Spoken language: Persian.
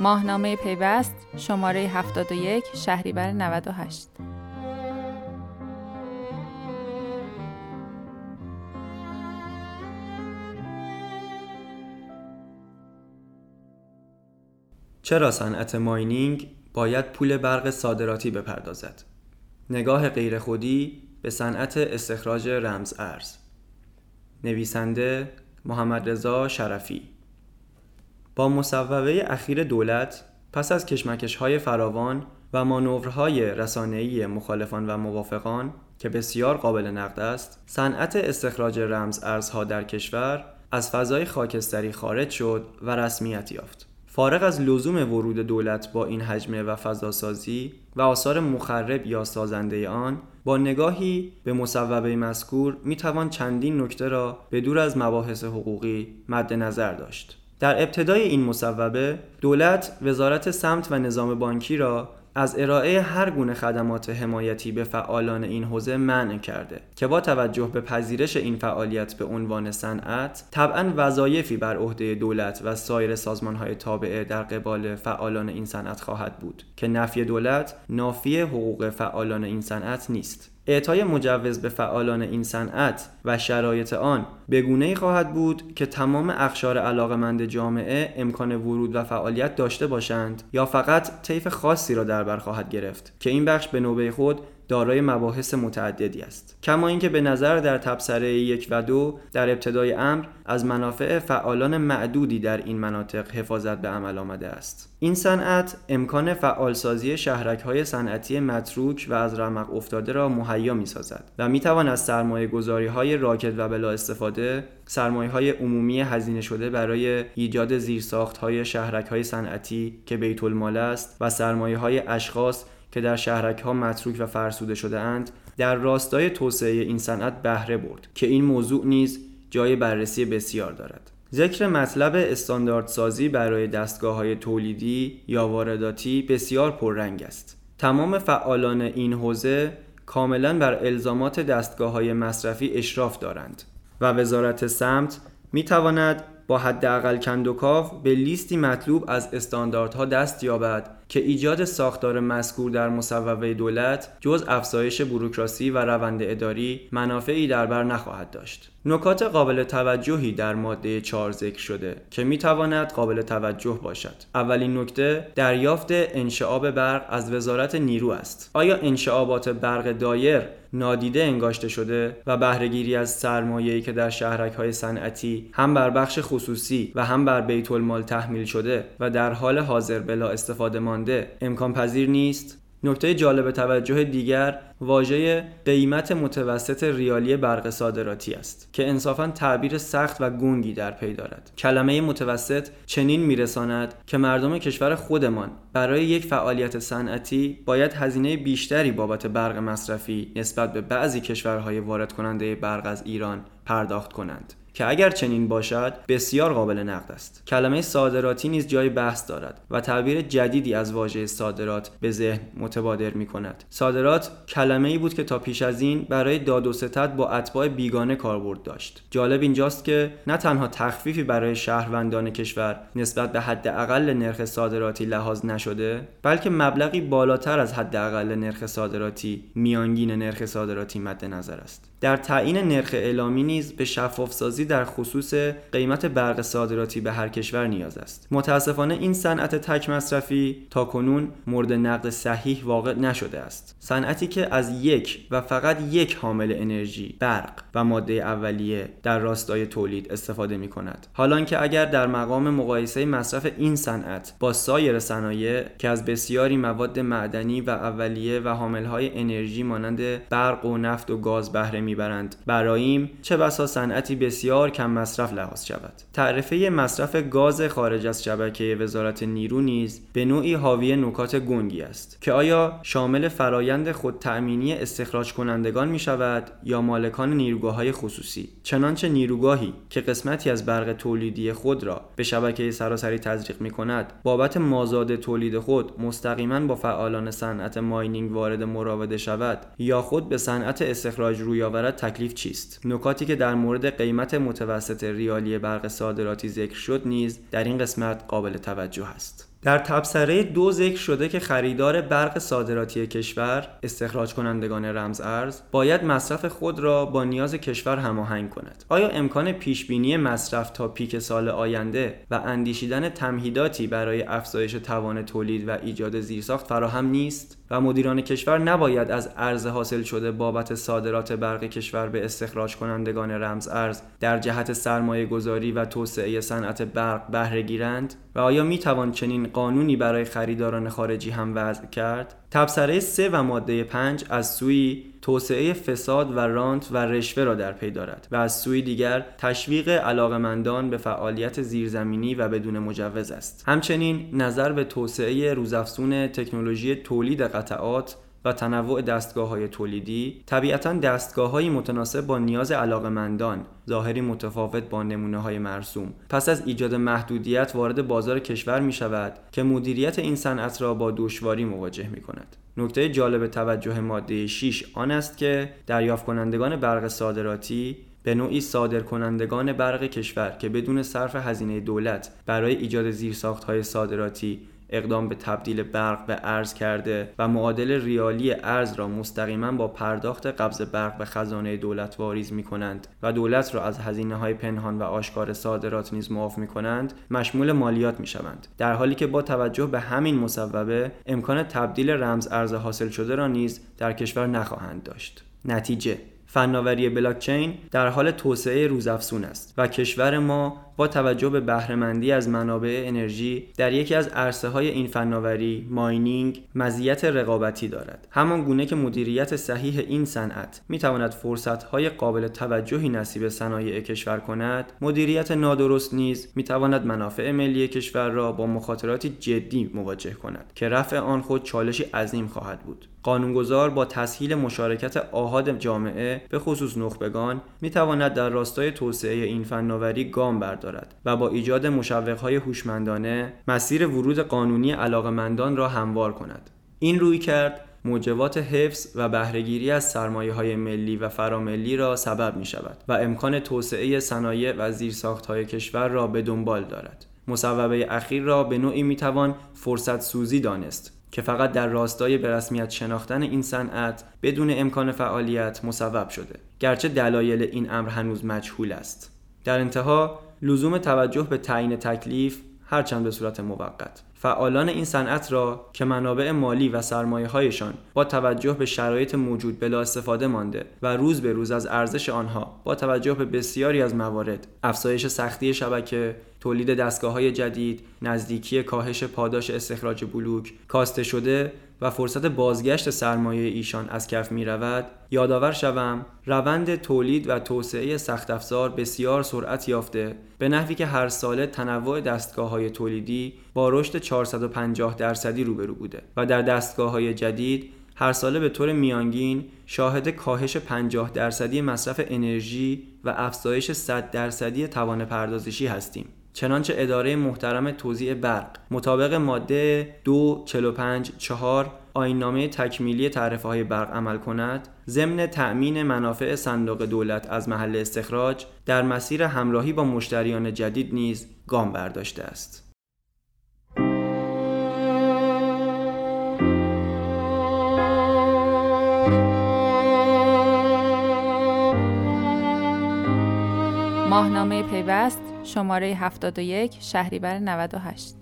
ماهنامه پیوست شماره 71 شهریور 98 چرا صنعت ماینینگ باید پول برق صادراتی بپردازد؟ نگاه غیرخودی به صنعت استخراج رمز ارز. نویسنده محمد رضا شرفی. با مصوبه اخیر دولت پس از کشمکش های فراوان و مانورهای رسانه‌ای مخالفان و موافقان که بسیار قابل نقد است صنعت استخراج رمز ارزها در کشور از فضای خاکستری خارج شد و رسمیت یافت. فارغ از لزوم ورود دولت با این حجمه و فضاسازی و آثار مخرب یا سازنده آن با نگاهی به مصوبه مذکور می توان چندین نکته را به دور از مباحث حقوقی مد نظر داشت. در ابتدای این مصوبه دولت وزارت سمت و نظام بانکی را از ارائه هر گونه خدمات حمایتی به فعالان این حوزه منع کرده که با توجه به پذیرش این فعالیت به عنوان صنعت طبعا وظایفی بر عهده دولت و سایر سازمانهای تابعه در قبال فعالان این صنعت خواهد بود که نفی دولت نافی حقوق فعالان این صنعت نیست. اعطای مجوز به فعالان این صنعت و شرایط آن به ای خواهد بود که تمام اخشار علاقمند جامعه امکان ورود و فعالیت داشته باشند یا فقط طیف خاصی را در بر خواهد گرفت که این بخش به نوبه خود دارای مباحث متعددی است. کما اینکه به نظر در تبصره یک و دو در ابتدای امر از منافع فعالان معدودی در این مناطق حفاظت به عمل آمده است. این صنعت امکان فعالسازی شهرک های صنعتی متروک و از رمق افتاده را مهیا می سازد و می توان از سرمایه گذاری های راکت و بلا استفاده سرمایه های عمومی هزینه شده برای ایجاد زیرساخت های شهرک های صنعتی که بیت المال است و سرمایه های اشخاص که در شهرک ها متروک و فرسوده شده اند در راستای توسعه این صنعت بهره برد که این موضوع نیز جای بررسی بسیار دارد. ذکر مطلب استانداردسازی برای دستگاه های تولیدی یا وارداتی بسیار پررنگ است. تمام فعالان این حوزه کاملا بر الزامات دستگاه های مصرفی اشراف دارند و وزارت سمت می تواند با حداقل کندوکاو به لیستی مطلوب از استانداردها دست یابد که ایجاد ساختار مذکور در مصوبه دولت جز افزایش بروکراسی و روند اداری منافعی در بر نخواهد داشت. نکات قابل توجهی در ماده 4 ذکر شده که می تواند قابل توجه باشد. اولین نکته دریافت انشعاب برق از وزارت نیرو است. آیا انشعابات برق دایر نادیده انگاشته شده و بهرهگیری از سرمایه‌ای که در شهرک های صنعتی هم بر بخش خصوصی و هم بر بیت المال تحمیل شده و در حال حاضر بلا استفاده امکان پذیر نیست. نکته جالب توجه دیگر واژه قیمت متوسط ریالی برق صادراتی است که انصافا تعبیر سخت و گنگی در پی دارد. کلمه متوسط چنین میرساند که مردم کشور خودمان برای یک فعالیت صنعتی باید هزینه بیشتری بابت برق مصرفی نسبت به بعضی کشورهای وارد کننده برق از ایران پرداخت کنند. که اگر چنین باشد بسیار قابل نقد است. کلمه صادراتی نیز جای بحث دارد و تعبیر جدیدی از واژه صادرات به ذهن متبادر می کند صادرات کلمه ای بود که تا پیش از این برای داد و ستد با اتباع بیگانه کاربرد داشت. جالب اینجاست که نه تنها تخفیفی برای شهروندان کشور نسبت به حداقل نرخ صادراتی لحاظ نشده بلکه مبلغی بالاتر از حداقل نرخ صادراتی میانگین نرخ صادراتی مد نظر است. در تعیین نرخ اعلامی نیز به شفافسازی در خصوص قیمت برق صادراتی به هر کشور نیاز است. متاسفانه این صنعت تک مصرفی تا کنون مورد نقد صحیح واقع نشده است. صنعتی که از یک و فقط یک حامل انرژی برق و ماده اولیه در راستای تولید استفاده می کند. حالان که اگر در مقام مقایسه مصرف این صنعت با سایر صنایع که از بسیاری مواد معدنی و اولیه و حاملهای انرژی مانند برق و نفت و گاز بهره می‌برند. براییم چه بسا صنعتی بسیار کم مصرف لحاظ شود. تعرفه مصرف گاز خارج از شبکه وزارت نیرو نیز به نوعی حاوی نکات گنگی است. که آیا شامل فرایند خود تأمینی استخراج کنندگان می شود یا مالکان نیروگاه های خصوصی؟ چنانچه نیروگاهی که قسمتی از برق تولیدی خود را به شبکه سراسری تزریق می کند بابت مازاد تولید خود مستقیما با فعالان صنعت ماینینگ وارد مراوده شود یا خود به صنعت استخراج روی تکلیف چیست؟ نکاتی که در مورد قیمت متوسط ریالی برق صادراتی ذکر شد نیز در این قسمت قابل توجه است. در تبصره دو ذکر شده که خریدار برق صادراتی کشور استخراج کنندگان رمز ارز باید مصرف خود را با نیاز کشور هماهنگ کند. آیا امکان پیش بینی مصرف تا پیک سال آینده و اندیشیدن تمهیداتی برای افزایش توان تولید و ایجاد زیرساخت فراهم نیست؟ و مدیران کشور نباید از ارز حاصل شده بابت صادرات برق کشور به استخراج کنندگان رمز ارز در جهت سرمایه گذاری و توسعه صنعت برق بهره گیرند؟ و آیا می توان چنین قانونی برای خریداران خارجی هم وضع کرد. تبصره 3 و ماده 5 از سوی توسعه فساد و رانت و رشوه را در پی دارد و از سوی دیگر تشویق علاقمندان به فعالیت زیرزمینی و بدون مجوز است. همچنین نظر به توسعه روزافزون تکنولوژی تولید قطعات و تنوع دستگاه های تولیدی طبیعتا دستگاه های متناسب با نیاز علاقمندان ظاهری متفاوت با نمونه های مرسوم. پس از ایجاد محدودیت وارد بازار کشور می شود که مدیریت این صنعت را با دشواری مواجه می کند نکته جالب توجه ماده 6 آن است که دریافت کنندگان برق صادراتی به نوعی صادر کنندگان برق کشور که بدون صرف هزینه دولت برای ایجاد زیرساختهای صادراتی اقدام به تبدیل برق به ارز کرده و معادل ریالی ارز را مستقیما با پرداخت قبض برق به خزانه دولت واریز می کنند و دولت را از هزینه های پنهان و آشکار صادرات نیز معاف می کنند مشمول مالیات می شوند در حالی که با توجه به همین مصوبه امکان تبدیل رمز ارز حاصل شده را نیز در کشور نخواهند داشت. نتیجه فناوری بلاکچین در حال توسعه روزافزون است و کشور ما با توجه به بهرهمندی از منابع انرژی در یکی از عرصه های این فناوری ماینینگ مزیت رقابتی دارد. همان گونه که مدیریت صحیح این صنعت می تواند فرصت های قابل توجهی نصیب صنایع کشور کند مدیریت نادرست نیز می تواند منافع ملی کشور را با مخاطراتی جدی مواجه کند که رفع آن خود چالشی عظیم خواهد بود. قانونگذار با تسهیل مشارکت آهاد جامعه به خصوص نخبگان می تواند در راستای توسعه این فناوری گام بردارد. و با ایجاد مشوقهای هوشمندانه مسیر ورود قانونی علاقمندان را هموار کند این روی کرد موجبات حفظ و بهرهگیری از سرمایه های ملی و فراملی را سبب می شود و امکان توسعه صنایع و زیرساخت های کشور را به دنبال دارد. مصوبه اخیر را به نوعی می توان فرصت سوزی دانست که فقط در راستای به رسمیت شناختن این صنعت بدون امکان فعالیت مصوب شده گرچه دلایل این امر هنوز مجهول است در انتها لزوم توجه به تعیین تکلیف هرچند به صورت موقت. فعالان این صنعت را که منابع مالی و سرمایه هایشان با توجه به شرایط موجود بلا استفاده مانده و روز به روز از ارزش آنها با توجه به بسیاری از موارد افزایش سختی شبکه تولید دستگاه های جدید نزدیکی کاهش پاداش استخراج بلوک کاسته شده و فرصت بازگشت سرمایه ایشان از کف می رود یادآور شوم روند تولید و توسعه سخت افزار بسیار سرعت یافته به نحوی که هر ساله تنوع دستگاه های تولیدی با رشد 450 درصدی روبرو بوده و در دستگاه های جدید هر ساله به طور میانگین شاهد کاهش 50 درصدی مصرف انرژی و افزایش 100 درصدی توان پردازشی هستیم. چنانچه اداره محترم توزیع برق مطابق ماده 245 4 آیننامه تکمیلی تعرفه های برق عمل کند ضمن تأمین منافع صندوق دولت از محل استخراج در مسیر همراهی با مشتریان جدید نیز گام برداشته است. ماهنامه پیوست شماره 71 شهریور 98